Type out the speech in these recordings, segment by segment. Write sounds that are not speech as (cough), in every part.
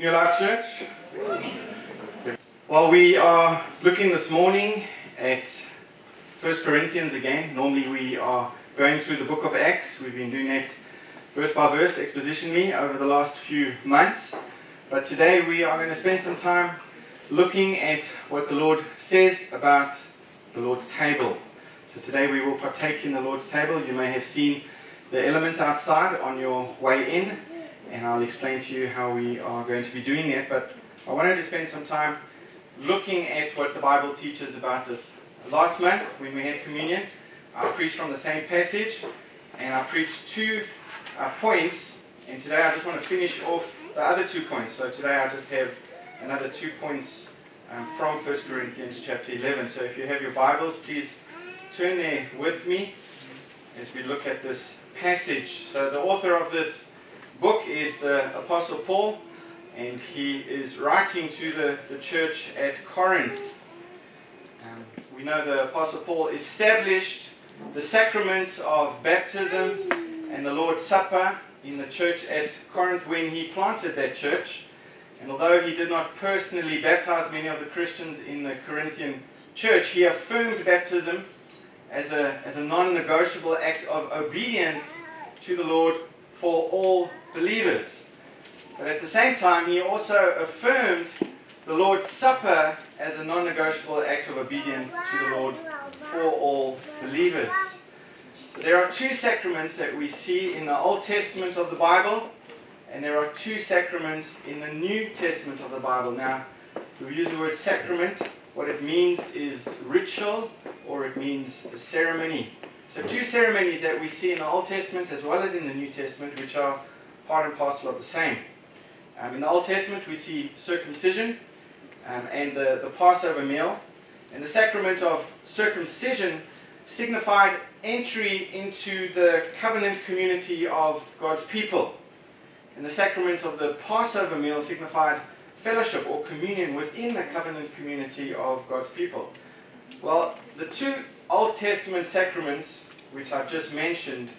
New Life Church. Well, we are looking this morning at 1 Corinthians again. Normally, we are going through the book of Acts. We've been doing that verse by verse expositionally over the last few months. But today, we are going to spend some time looking at what the Lord says about the Lord's table. So, today, we will partake in the Lord's table. You may have seen the elements outside on your way in and I'll explain to you how we are going to be doing that. But I wanted to spend some time looking at what the Bible teaches about this. Last month, when we had communion, I preached from the same passage, and I preached two uh, points. And today, I just want to finish off the other two points. So today, I just have another two points um, from 1 Corinthians chapter 11. So if you have your Bibles, please turn there with me as we look at this passage. So the author of this book is the Apostle Paul, and he is writing to the, the church at Corinth. Um, we know the Apostle Paul established the sacraments of baptism and the Lord's Supper in the church at Corinth when he planted that church. And although he did not personally baptize many of the Christians in the Corinthian church, he affirmed baptism as a, as a non negotiable act of obedience to the Lord for all believers. But at the same time, he also affirmed the Lord's Supper as a non negotiable act of obedience to the Lord for all believers. So there are two sacraments that we see in the Old Testament of the Bible, and there are two sacraments in the New Testament of the Bible. Now, we use the word sacrament. What it means is ritual or it means ceremony. So, two ceremonies that we see in the Old Testament as well as in the New Testament, which are part and parcel of the same. Um, in the Old Testament, we see circumcision um, and the, the Passover meal. And the sacrament of circumcision signified entry into the covenant community of God's people. And the sacrament of the Passover meal signified fellowship or communion within the covenant community of God's people. Well, the two Old Testament sacraments, which I've just mentioned,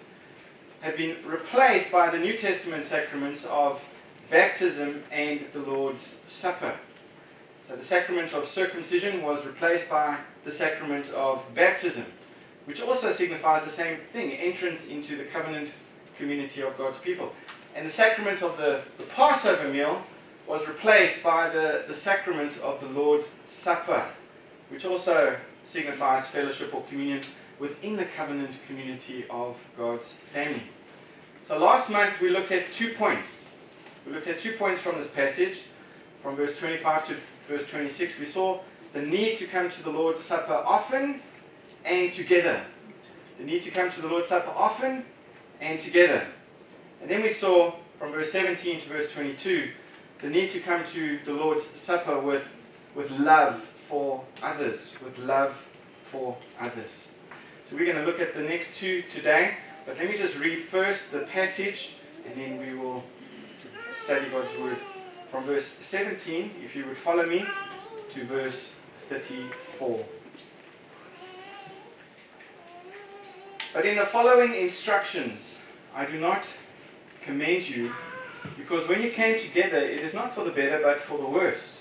have been replaced by the New Testament sacraments of baptism and the Lord's Supper. So the sacrament of circumcision was replaced by the sacrament of baptism, which also signifies the same thing entrance into the covenant community of God's people. And the sacrament of the, the Passover meal was replaced by the, the sacrament of the Lord's Supper, which also signifies fellowship or communion within the covenant community of God's family. So last month we looked at two points. We looked at two points from this passage, from verse 25 to verse 26. We saw the need to come to the Lord's Supper often and together. The need to come to the Lord's Supper often and together. And then we saw from verse 17 to verse 22 the need to come to the Lord's Supper with, with love for others, with love for others. So we're going to look at the next two today. But let me just read first the passage and then we will study God's word. From verse 17, if you would follow me, to verse 34. But in the following instructions, I do not commend you, because when you came together, it is not for the better, but for the worse.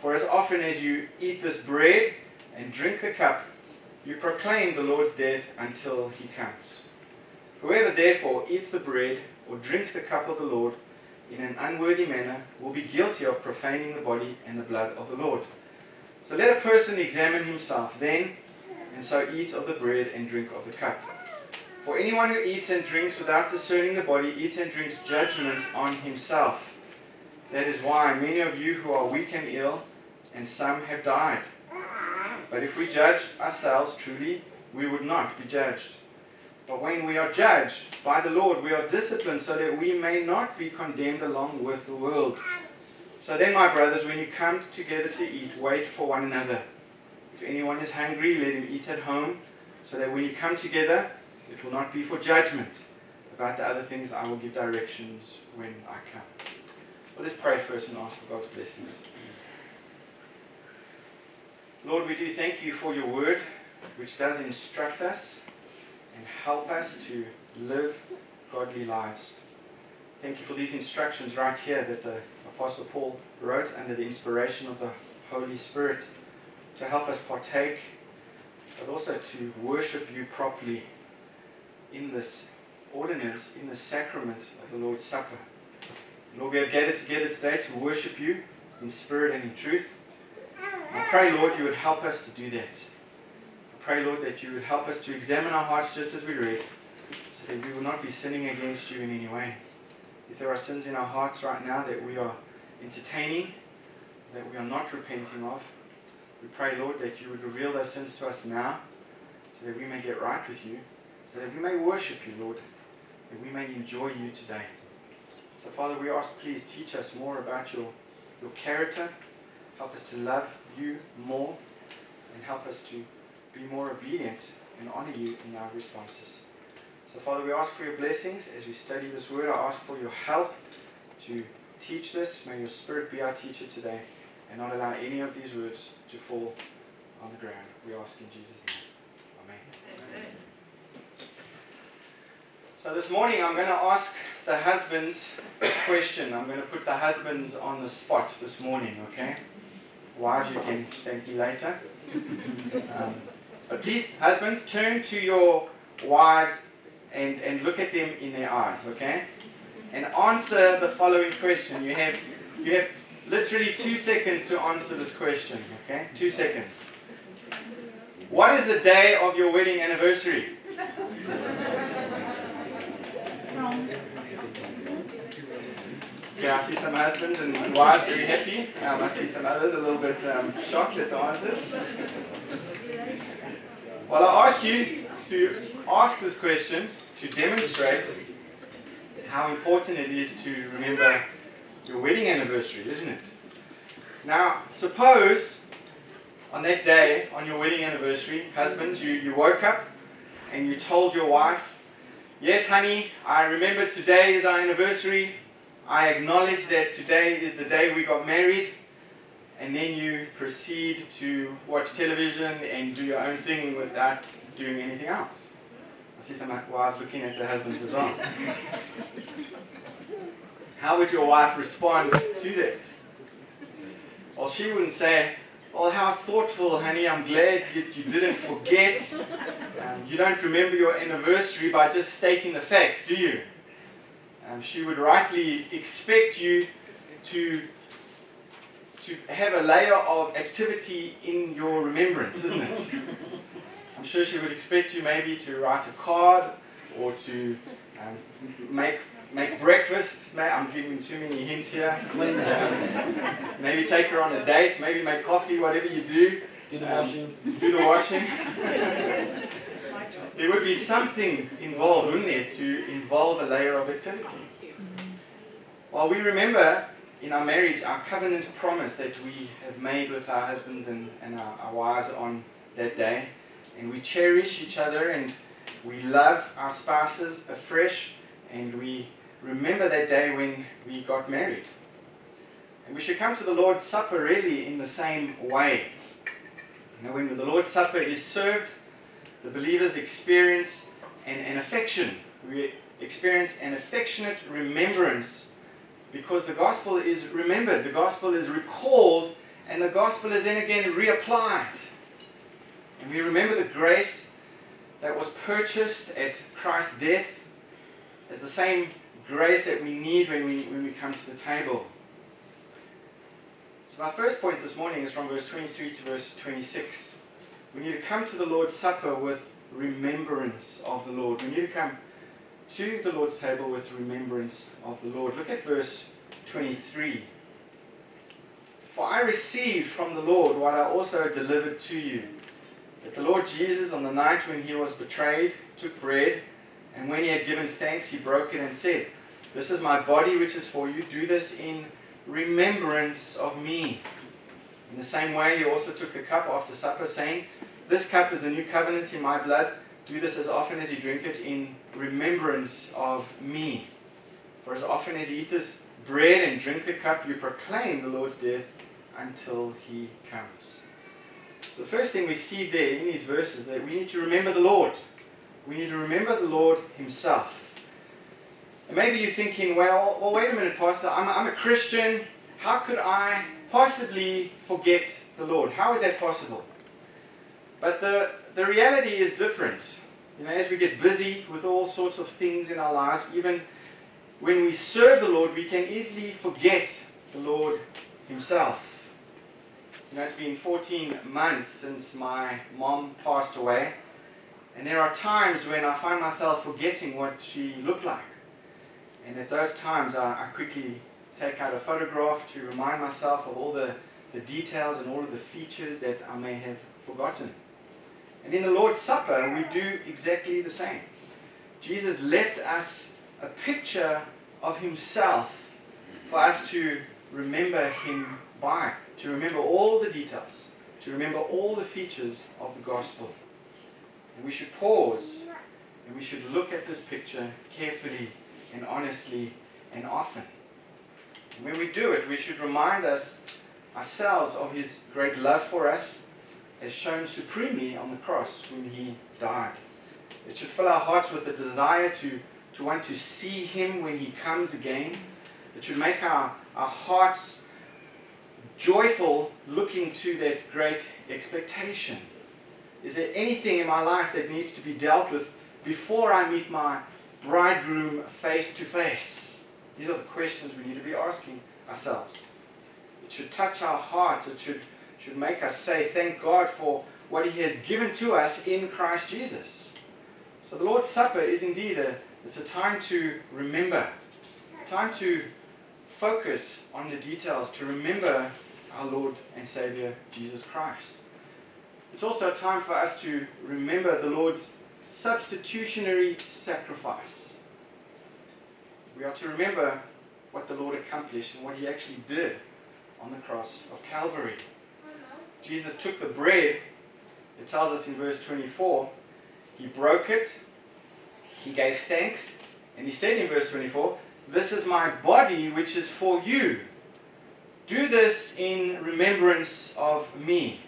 For as often as you eat this bread and drink the cup, you proclaim the Lord's death until he comes. Whoever therefore eats the bread or drinks the cup of the Lord in an unworthy manner will be guilty of profaning the body and the blood of the Lord. So let a person examine himself then, and so eat of the bread and drink of the cup. For anyone who eats and drinks without discerning the body eats and drinks judgment on himself. That is why many of you who are weak and ill, and some have died. But if we judged ourselves truly, we would not be judged. But when we are judged by the Lord, we are disciplined so that we may not be condemned along with the world. So then, my brothers, when you come together to eat, wait for one another. If anyone is hungry, let him eat at home, so that when you come together, it will not be for judgment. About the other things, I will give directions when I come. Well, let's pray first and ask for God's blessings. Lord, we do thank you for your word, which does instruct us and help us to live godly lives. Thank you for these instructions right here that the Apostle Paul wrote under the inspiration of the Holy Spirit to help us partake, but also to worship you properly in this ordinance, in the sacrament of the Lord's Supper. Lord, we have gathered together today to worship you in spirit and in truth. I pray, Lord, you would help us to do that I pray, Lord, that you would help us to examine our hearts just as we read, so that we will not be sinning against you in any way. If there are sins in our hearts right now that we are entertaining, that we are not repenting of, we pray, Lord, that you would reveal those sins to us now, so that we may get right with you, so that we may worship you, Lord, that we may enjoy you today. So, Father, we ask, please teach us more about your, your character. Help us to love you more, and help us to be more obedient and honor you in our responses. So, Father, we ask for your blessings as we study this word. I ask for your help to teach this. May your Spirit be our teacher today and not allow any of these words to fall on the ground. We ask in Jesus' name. Amen. Amen. So, this morning I'm going to ask the husbands question. I'm going to put the husbands on the spot this morning, okay? Wives, you can thank me later. Um, but please, husbands, turn to your wives and, and look at them in their eyes, okay? And answer the following question. You have you have literally two seconds to answer this question, okay? Two seconds. What is the day of your wedding anniversary? (laughs) Okay, I see some husbands and wives very happy. Um, I see some others a little bit um, shocked at the answers. Well, I ask you to ask this question to demonstrate how important it is to remember your wedding anniversary, isn't it? Now, suppose on that day, on your wedding anniversary, husbands, you, you woke up and you told your wife, Yes, honey, I remember today is our anniversary. I acknowledge that today is the day we got married and then you proceed to watch television and do your own thing without doing anything else. I see some wives looking at their husbands as well. (laughs) How would your wife respond to that? Well, she wouldn't say, Oh, how thoughtful, honey. I'm glad you, you didn't forget. Um, you don't remember your anniversary by just stating the facts, do you? Um, she would rightly expect you to to have a layer of activity in your remembrance, isn't it? (laughs) I'm sure she would expect you maybe to write a card or to um, make make breakfast. I'm giving too many hints here. (laughs) Maybe take her on a date. Maybe make coffee. Whatever you do. Do the um, washing. Do the washing. (laughs) there would be something involved, wouldn't there, to involve a layer of activity. While we remember in our marriage, our covenant promise that we have made with our husbands and, and our, our wives on that day. And we cherish each other and we love our spouses afresh and we remember that day when we got married. And we should come to the Lord's Supper really in the same way. You know, when the Lord's Supper is served, the believers experience an, affection. We experience an affectionate remembrance because the gospel is remembered, the gospel is recalled, and the gospel is then again reapplied. And we remember the grace that was purchased at Christ's death as the same grace that we need when we, when we come to the table. So, my first point this morning is from verse 23 to verse 26. We need to come to the Lord's Supper with remembrance of the Lord. We need to come to the Lord's table with remembrance of the Lord. Look at verse 23. For I received from the Lord what I also delivered to you. That the Lord Jesus, on the night when he was betrayed, took bread, and when he had given thanks, he broke it and said, This is my body which is for you. Do this in remembrance of me. In the same way, he also took the cup after supper, saying, This cup is the new covenant in my blood. Do this as often as you drink it in remembrance of me. For as often as you eat this bread and drink the cup, you proclaim the Lord's death until he comes. So the first thing we see there in these verses that we need to remember the Lord. We need to remember the Lord himself. And maybe you're thinking, well, well wait a minute, Pastor, I'm, I'm a Christian. How could I possibly forget the Lord? How is that possible? But the, the reality is different. You know, as we get busy with all sorts of things in our lives, even when we serve the Lord, we can easily forget the Lord Himself. You know, it's been 14 months since my mom passed away, and there are times when I find myself forgetting what she looked like. And at those times, I, I quickly take out a photograph to remind myself of all the, the details and all of the features that I may have forgotten. And in the Lord's Supper, we do exactly the same. Jesus left us a picture of Himself for us to remember Him by, to remember all the details, to remember all the features of the gospel. And we should pause and we should look at this picture carefully and honestly and often. When we do it, we should remind us ourselves of His great love for us as shown supremely on the cross when He died. It should fill our hearts with a desire to, to want to see Him when He comes again. It should make our, our hearts joyful looking to that great expectation. Is there anything in my life that needs to be dealt with before I meet my bridegroom face to face? These are the questions we need to be asking ourselves. It should touch our hearts. It should, should make us say, Thank God for what He has given to us in Christ Jesus. So the Lord's Supper is indeed a, it's a time to remember, time to focus on the details, to remember our Lord and Savior Jesus Christ. It's also a time for us to remember the Lord's substitutionary sacrifice. We are to remember what the Lord accomplished and what He actually did on the cross of Calvary. Mm-hmm. Jesus took the bread, it tells us in verse 24, He broke it, He gave thanks, and He said in verse 24, This is my body which is for you. Do this in remembrance of me.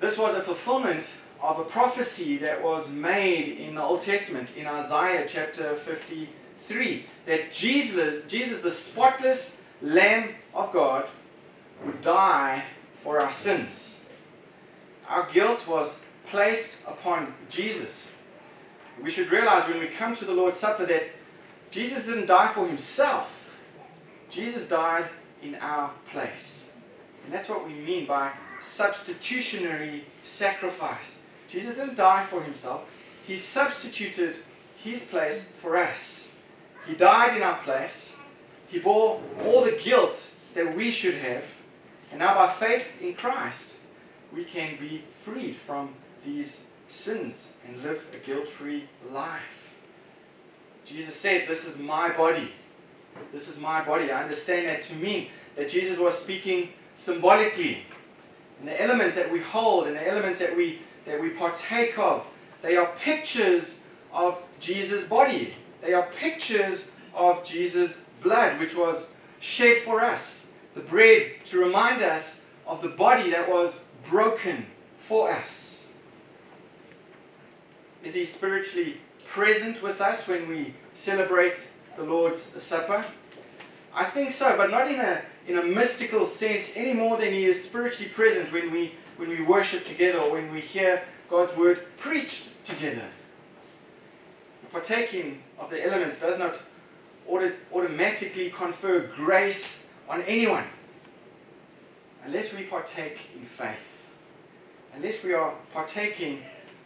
This was a fulfillment of a prophecy that was made in the Old Testament in Isaiah chapter 53 that Jesus, Jesus the spotless Lamb of God, would die for our sins. Our guilt was placed upon Jesus. We should realize when we come to the Lord's Supper that Jesus didn't die for himself. Jesus died in our place. And that's what we mean by substitutionary sacrifice. Jesus didn't die for himself, he substituted his place for us. He died in our place, he bore all the guilt that we should have, and now by faith in Christ, we can be freed from these sins and live a guilt free life. Jesus said, This is my body this is my body. I understand that to mean that Jesus was speaking symbolically. And the elements that we hold and the elements that we that we partake of, they are pictures of Jesus' body. They are pictures of Jesus' blood, which was shed for us. The bread to remind us of the body that was broken for us. Is he spiritually present with us when we celebrate the Lord's Supper? I think so, but not in a, in a mystical sense any more than He is spiritually present when we, when we worship together or when we hear God's Word preached together. Partaking of the elements does not auto- automatically confer grace on anyone unless we partake in faith, unless we are partaking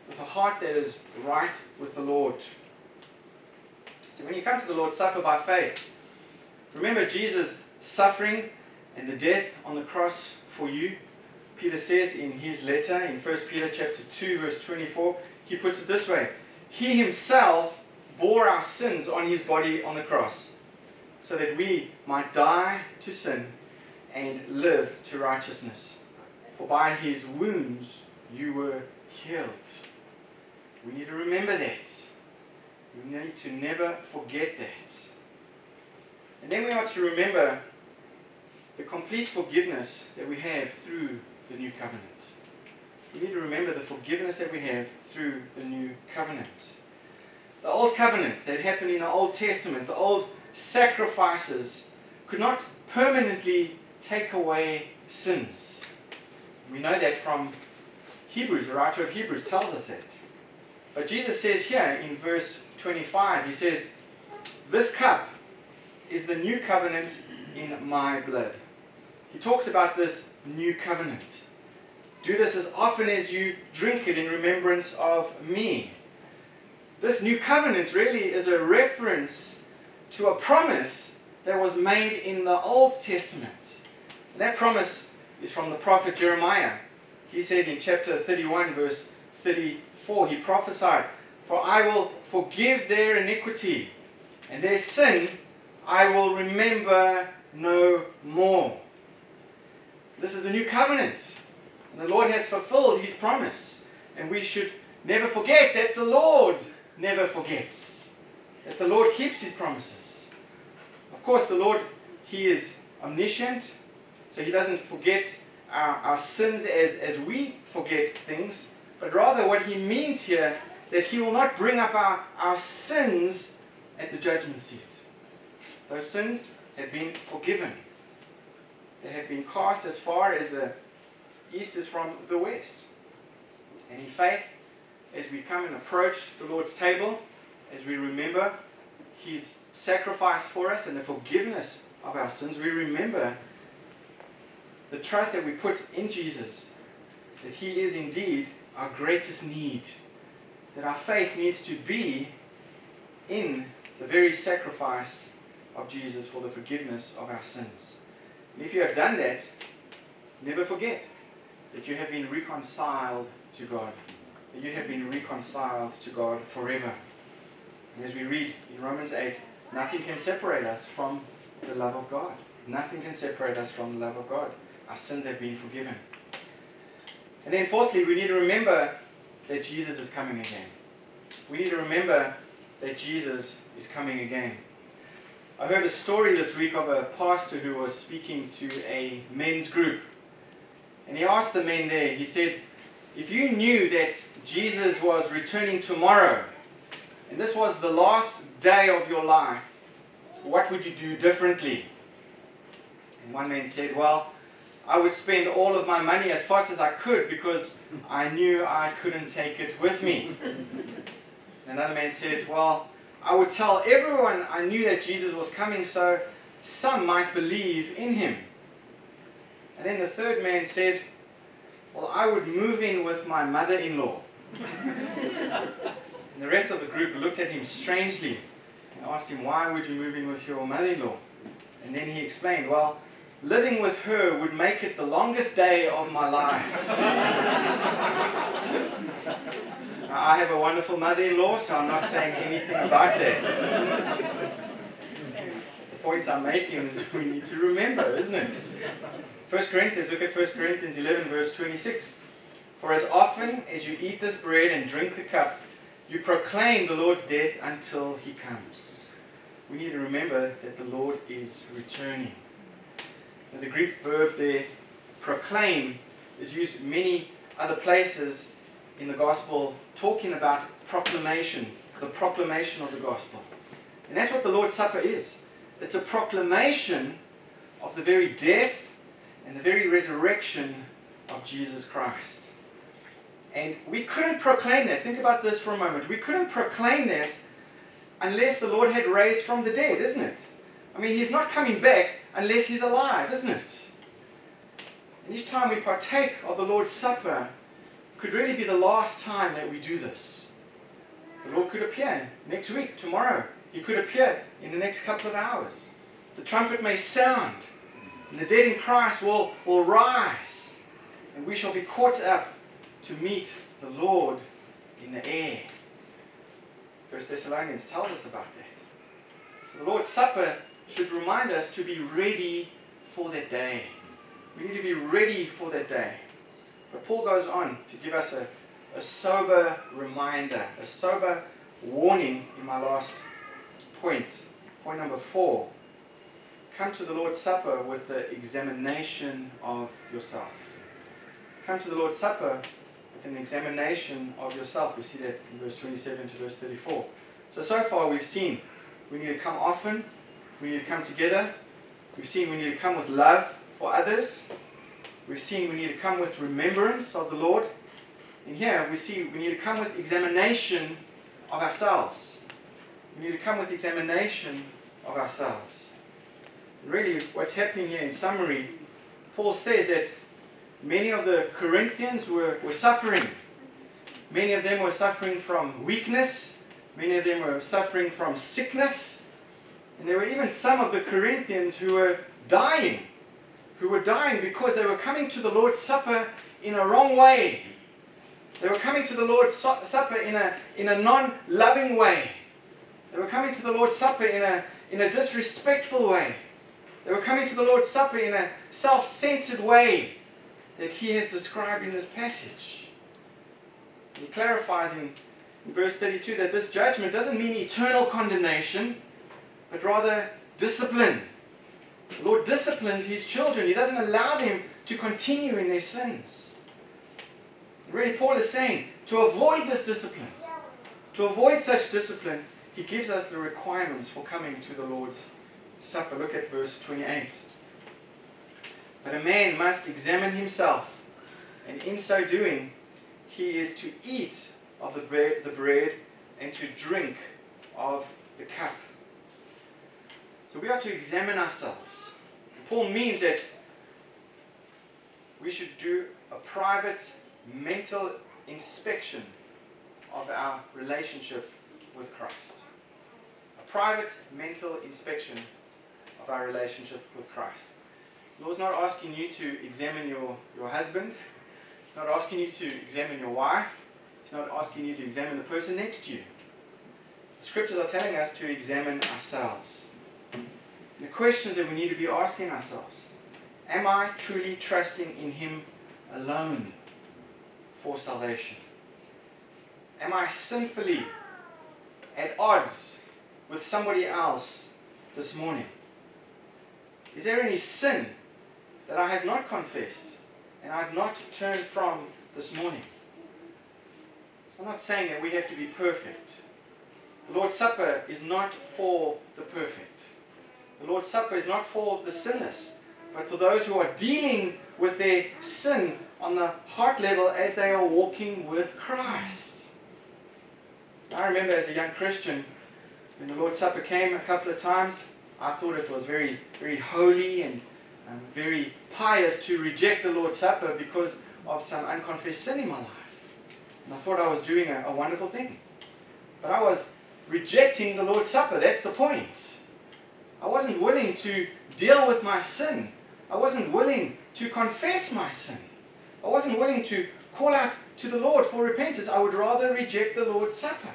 with a heart that is right with the Lord. So when you come to the Lord's Supper by faith, remember Jesus' suffering and the death on the cross for you. Peter says in his letter in 1 Peter chapter 2 verse 24, he puts it this way, he himself bore our sins on his body on the cross so that we might die to sin and live to righteousness. For by his wounds you were healed. We need to remember that. We need to never forget that. And then we are to remember the complete forgiveness that we have through the new covenant. We need to remember the forgiveness that we have through the new covenant. The old covenant that happened in the Old Testament, the old sacrifices, could not permanently take away sins. We know that from Hebrews, the writer of Hebrews tells us that. But Jesus says here in verse 25, he says, This cup is the new covenant in my blood. He talks about this new covenant. Do this as often as you drink it in remembrance of me. This new covenant really is a reference to a promise that was made in the Old Testament. And that promise is from the prophet Jeremiah. He said in chapter 31, verse 34, he prophesied, For I will forgive their iniquity, and their sin I will remember no more. This is the new covenant. And the Lord has fulfilled his promise. And we should never forget that the Lord never forgets. That the Lord keeps his promises. Of course, the Lord, he is omniscient, so he doesn't forget our, our sins as, as we forget things, but rather what he means here, that he will not bring up our, our sins at the judgment seat. Those sins have been forgiven. They have been cast as far as the east is from the west. And in faith, as we come and approach the Lord's table, as we remember His sacrifice for us and the forgiveness of our sins, we remember the trust that we put in Jesus, that He is indeed our greatest need, that our faith needs to be in the very sacrifice of Jesus for the forgiveness of our sins. And if you have done that, never forget that you have been reconciled to God, that you have been reconciled to God forever. And as we read in Romans 8, nothing can separate us from the love of God. Nothing can separate us from the love of God. Our sins have been forgiven. And then, fourthly, we need to remember that Jesus is coming again. We need to remember that Jesus is coming again. I heard a story this week of a pastor who was speaking to a men's group. And he asked the men there, he said, If you knew that Jesus was returning tomorrow, and this was the last day of your life, what would you do differently? And one man said, Well, I would spend all of my money as fast as I could because I knew I couldn't take it with me. (laughs) Another man said, Well, I would tell everyone I knew that Jesus was coming so some might believe in him. And then the third man said, Well, I would move in with my mother in law. And the rest of the group looked at him strangely and asked him, Why would you move in with your mother in law? And then he explained, Well, living with her would make it the longest day of my life. I have a wonderful mother-in-law, so I'm not saying anything about that. The point I'm making is we need to remember, isn't it? 1 Corinthians, look at 1 Corinthians 11, verse 26. For as often as you eat this bread and drink the cup, you proclaim the Lord's death until he comes. We need to remember that the Lord is returning. The Greek verb there, proclaim, is used many other places in the gospel talking about proclamation, the proclamation of the gospel. And that's what the Lord's Supper is. It's a proclamation of the very death and the very resurrection of Jesus Christ. And we couldn't proclaim that. Think about this for a moment. We couldn't proclaim that unless the Lord had raised from the dead, isn't it? I mean, he's not coming back unless he's alive, isn't it? And each time we partake of the Lord's Supper could really be the last time that we do this. The Lord could appear next week, tomorrow. He could appear in the next couple of hours. The trumpet may sound, and the dead in Christ will, will rise, and we shall be caught up to meet the Lord in the air. First Thessalonians tells us about that. So the Lord's Supper should remind us to be ready for that day. We need to be ready for that day. But Paul goes on to give us a, a sober reminder, a sober warning in my last point. Point number four. Come to the Lord's Supper with the examination of yourself. Come to the Lord's Supper an examination of yourself. We see that in verse 27 to verse 34. So, so far we've seen we need to come often, we need to come together. We've seen we need to come with love for others. We've seen we need to come with remembrance of the Lord. And here we see we need to come with examination of ourselves. We need to come with examination of ourselves. Really, what's happening here in summary, Paul says that many of the Corinthians were, were suffering. Many of them were suffering from weakness. Many of them were suffering from sickness. And there were even some of the Corinthians who were dying, who were dying because they were coming to the Lord's Supper in a wrong way. They were coming to the Lord's Supper in a, in a non loving way. They were coming to the Lord's Supper in a, in a disrespectful way. They were coming to the Lord's Supper in a self centered way that he has described in this passage. He clarifies in, verse 32 that this judgment doesn't mean eternal condemnation, but rather discipline. The Lord disciplines his children, he doesn't allow them to continue in their sins. Really, Paul is saying to avoid this discipline, to avoid such discipline, he gives us the requirements for coming to the Lord's Supper. Look at verse 28. But a man must examine himself, and in so doing, he is to eat of the bread, the bread and to drink of the cup. So we are to examine ourselves. Paul means that we should do a private mental inspection of our relationship with Christ. A private mental inspection of our relationship with Christ. The Lord's not asking you to examine your, your husband. He's not asking you to examine your wife. He's not asking you to examine the person next to you. The scriptures are telling us to examine ourselves. The questions that we need to be asking ourselves Am I truly trusting in Him alone for salvation? Am I sinfully at odds with somebody else this morning? Is there any sin that I have not confessed and I have not turned from this morning? So I'm not saying that we have to be perfect. The Lord's Supper is not for the perfect. The Lord's Supper is not for the sinners, but for those who are dealing with their sin on the heart level as they are walking with Christ. I remember as a young Christian, when the Lord's Supper came a couple of times, I thought it was very, very holy and um, very pious to reject the Lord's Supper because of some unconfessed sin in my life. And I thought I was doing a, a wonderful thing. But I was rejecting the Lord's Supper. That's the point. I wasn't willing to deal with my sin. I wasn't willing to confess my sin. I wasn't willing to call out to the Lord for repentance. I would rather reject the Lord's Supper.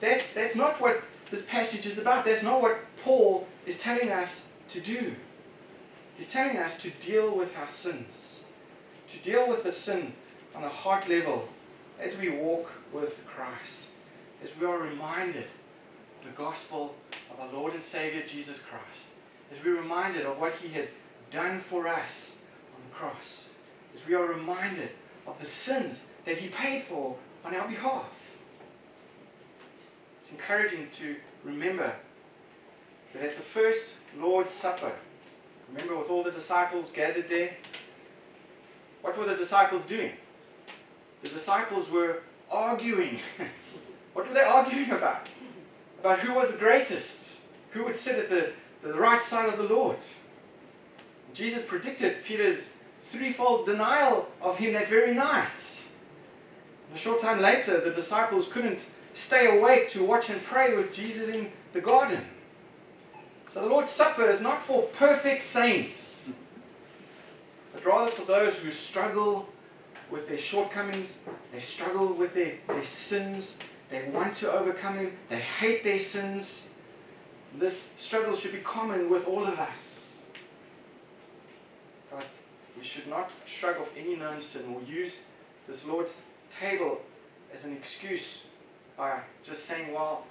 That's, that's not what this passage is about. That's not what Paul is telling us to do. He's telling us to deal with our sins, to deal with the sin on a heart level as we walk with Christ, as we are reminded of the gospel of our Lord and Savior Jesus Christ, as we're reminded of what He has done for us on the cross, as we are reminded of the sins that He paid for on our behalf. It's encouraging to remember that at the first Lord's Supper, remember with all the disciples gathered there, what were the disciples doing? The disciples were arguing. (laughs) what were they arguing about? about who was the greatest, who would sit at the, the right side of the Lord. Jesus predicted Peter's threefold denial of him that very night. A short time later, the disciples couldn't stay awake to watch and pray with Jesus in the garden. So the Lord's Supper is not for perfect saints, but rather for those who struggle with their shortcomings, they struggle with their, their sins, they want to overcome them, they hate their sins. This struggle should be common with all of us. But we should not shrug off any known sin or use this Lord's table as an excuse by just saying, well,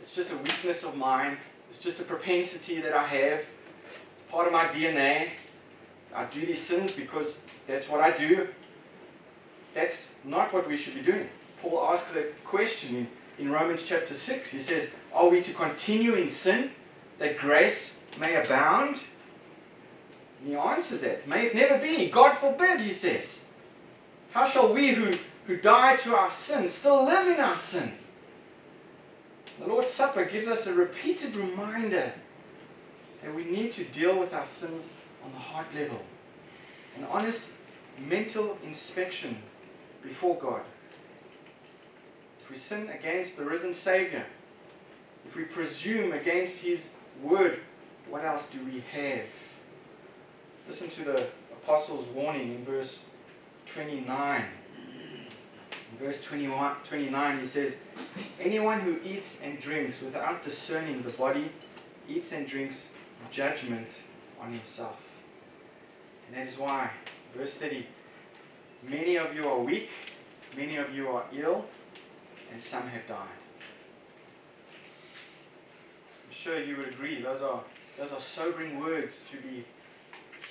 it's just a weakness of mine, it's just a propensity that I have, it's part of my DNA. I do these sins because that's what I do. That's not what we should be doing. Paul asks a question in, in Romans chapter 6. He says, Are we to continue in sin that grace may abound? And he answers that. May it never be. God forbid, he says. How shall we who, who die to our sin still live in our sin? The Lord's Supper gives us a repeated reminder that we need to deal with our sins on the heart level. An honest mental inspection before God. If we sin against the risen Savior, if we presume against His word, what else do we have? Listen to the apostles' warning in verse 29. Verse 21, 29, he says, Anyone who eats and drinks without discerning the body eats and drinks judgment on himself. And that is why, verse 30, many of you are weak, many of you are ill, and some have died. I'm sure you would agree, those are, those are sobering words to be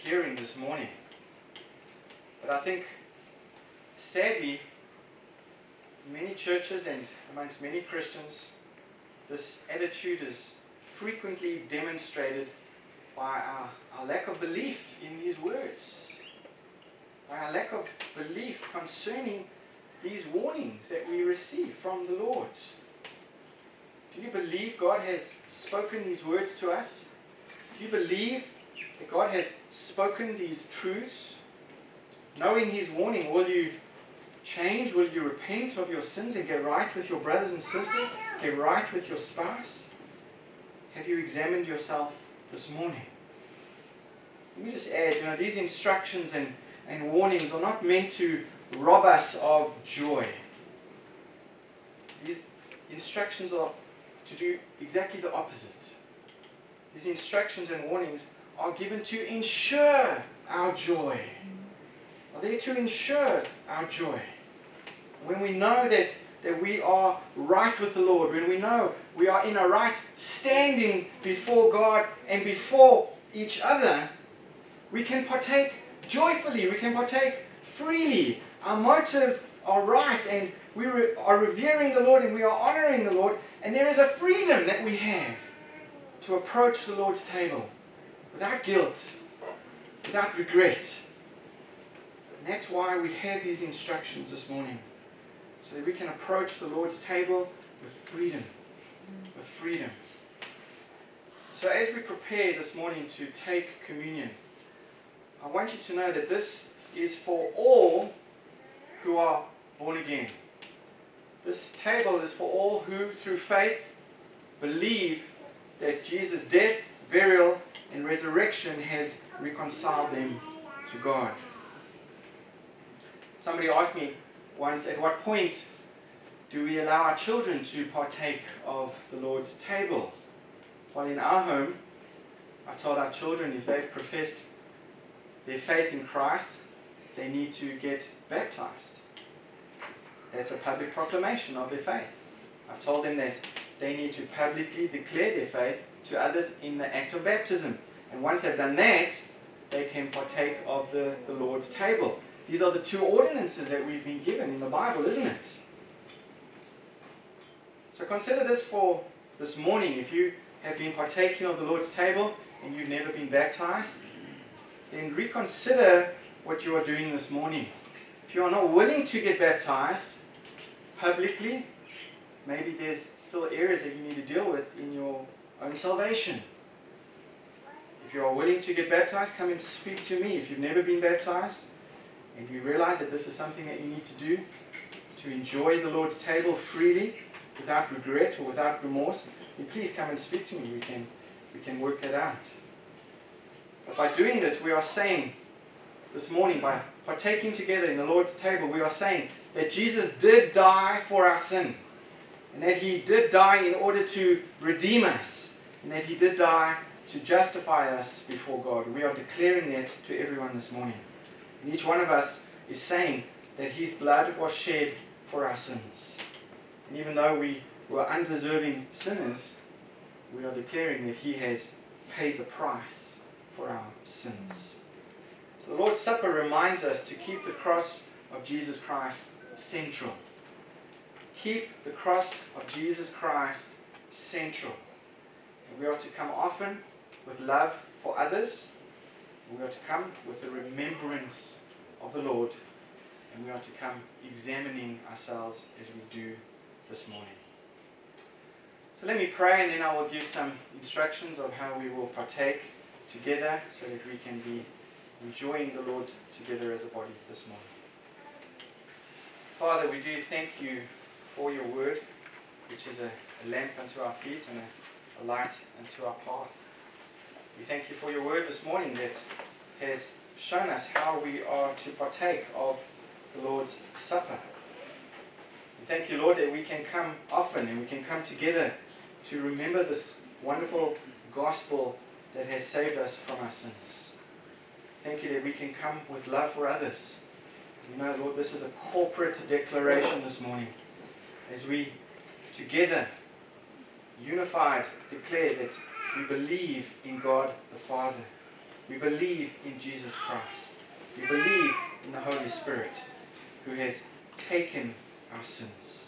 hearing this morning. But I think, sadly, many churches and amongst many Christians, this attitude is frequently demonstrated by our, our lack of belief in these words, by our lack of belief concerning these warnings that we receive from the Lord. Do you believe God has spoken these words to us? Do you believe that God has spoken these truths? Knowing His warning, will you change? Will you repent of your sins and get right with your brothers and sisters? Get right with your spouse? Have you examined yourself this morning? Let me just add, you know, these instructions and, and warnings are not meant to rob us of joy. These instructions are to do exactly the opposite. These instructions and warnings are given to ensure our joy. Are there to ensure our joy. When we know that, that we are right with the Lord, when we know we are in a right standing before God and before each other, we can partake joyfully, we can partake freely. Our motives are right and we re- are revering the Lord and we are honoring the Lord, and there is a freedom that we have to approach the Lord's table without guilt, without regret. And that's why we have these instructions this morning, so that we can approach the Lord's table with freedom. With freedom. So, as we prepare this morning to take communion, I want you to know that this is for all who are born again. This table is for all who, through faith, believe that Jesus' death, burial, and resurrection has reconciled them to God. Somebody asked me once, at what point do we allow our children to partake of the Lord's table? Well, in our home, I told our children if they've professed their faith in Christ, they need to get baptized. That's a public proclamation of their faith. I've told them that they need to publicly declare their faith to others in the act of baptism. And once they've done that, they can partake of the, the Lord's table. These are the two ordinances that we've been given in the Bible, isn't it? So consider this for this morning. If you have been partaking of the Lord's table and you've never been baptized, then reconsider what you are doing this morning. If you are not willing to get baptized publicly, maybe there's still areas that you need to deal with in your own salvation. If you are willing to get baptized, come and speak to me. If you've never been baptized and you realize that this is something that you need to do to enjoy the Lord's table freely, without regret or without remorse, then please come and speak to me. We can, we can work that out. But by doing this, we are saying this morning, by partaking together in the Lord's table, we are saying that Jesus did die for our sin. And that he did die in order to redeem us. And that he did die to justify us before God. We are declaring that to everyone this morning. And each one of us is saying that his blood was shed for our sins. And even though we were undeserving sinners, we are declaring that he has paid the price for our sins. So the Lord's Supper reminds us to keep the cross of Jesus Christ central. Keep the cross of Jesus Christ central. And we are to come often with love for others. We are to come with the remembrance of the Lord. And we are to come examining ourselves as we do this morning. So let me pray and then I will give some instructions of how we will partake together so that we can be enjoying the Lord together as a body this morning. Father, we do thank you for your word, which is a, lamp unto our feet and a light unto our path. We thank you for your word this morning that has shown us how we are to partake of the Lord's Supper. We thank you, Lord, that we can come often and we can come together to remember this wonderful gospel that has saved us from our sins. Thank you that we can come with love for others. You know, Lord, this is a corporate declaration this morning as we together, unified, declare that we believe in God the Father. We believe in Jesus Christ. We believe in the Holy Spirit who has taken our sins.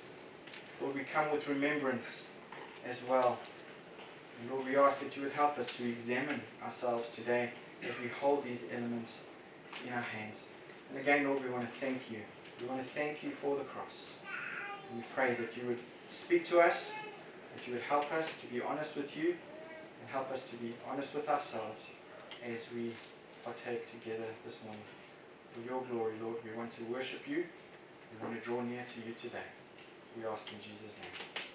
Lord, we come with remembrance as well. And Lord, we ask that you would help us to examine ourselves today as we hold these elements in our hands. And again, Lord, we want to thank you. We want to thank you for the cross. And we pray that you would speak to us, that you would help us to be honest with you, and help us to be honest with ourselves as we partake together this morning. For your glory, Lord, we want to worship you. We want to draw near to you today. We ask in Jesus' name.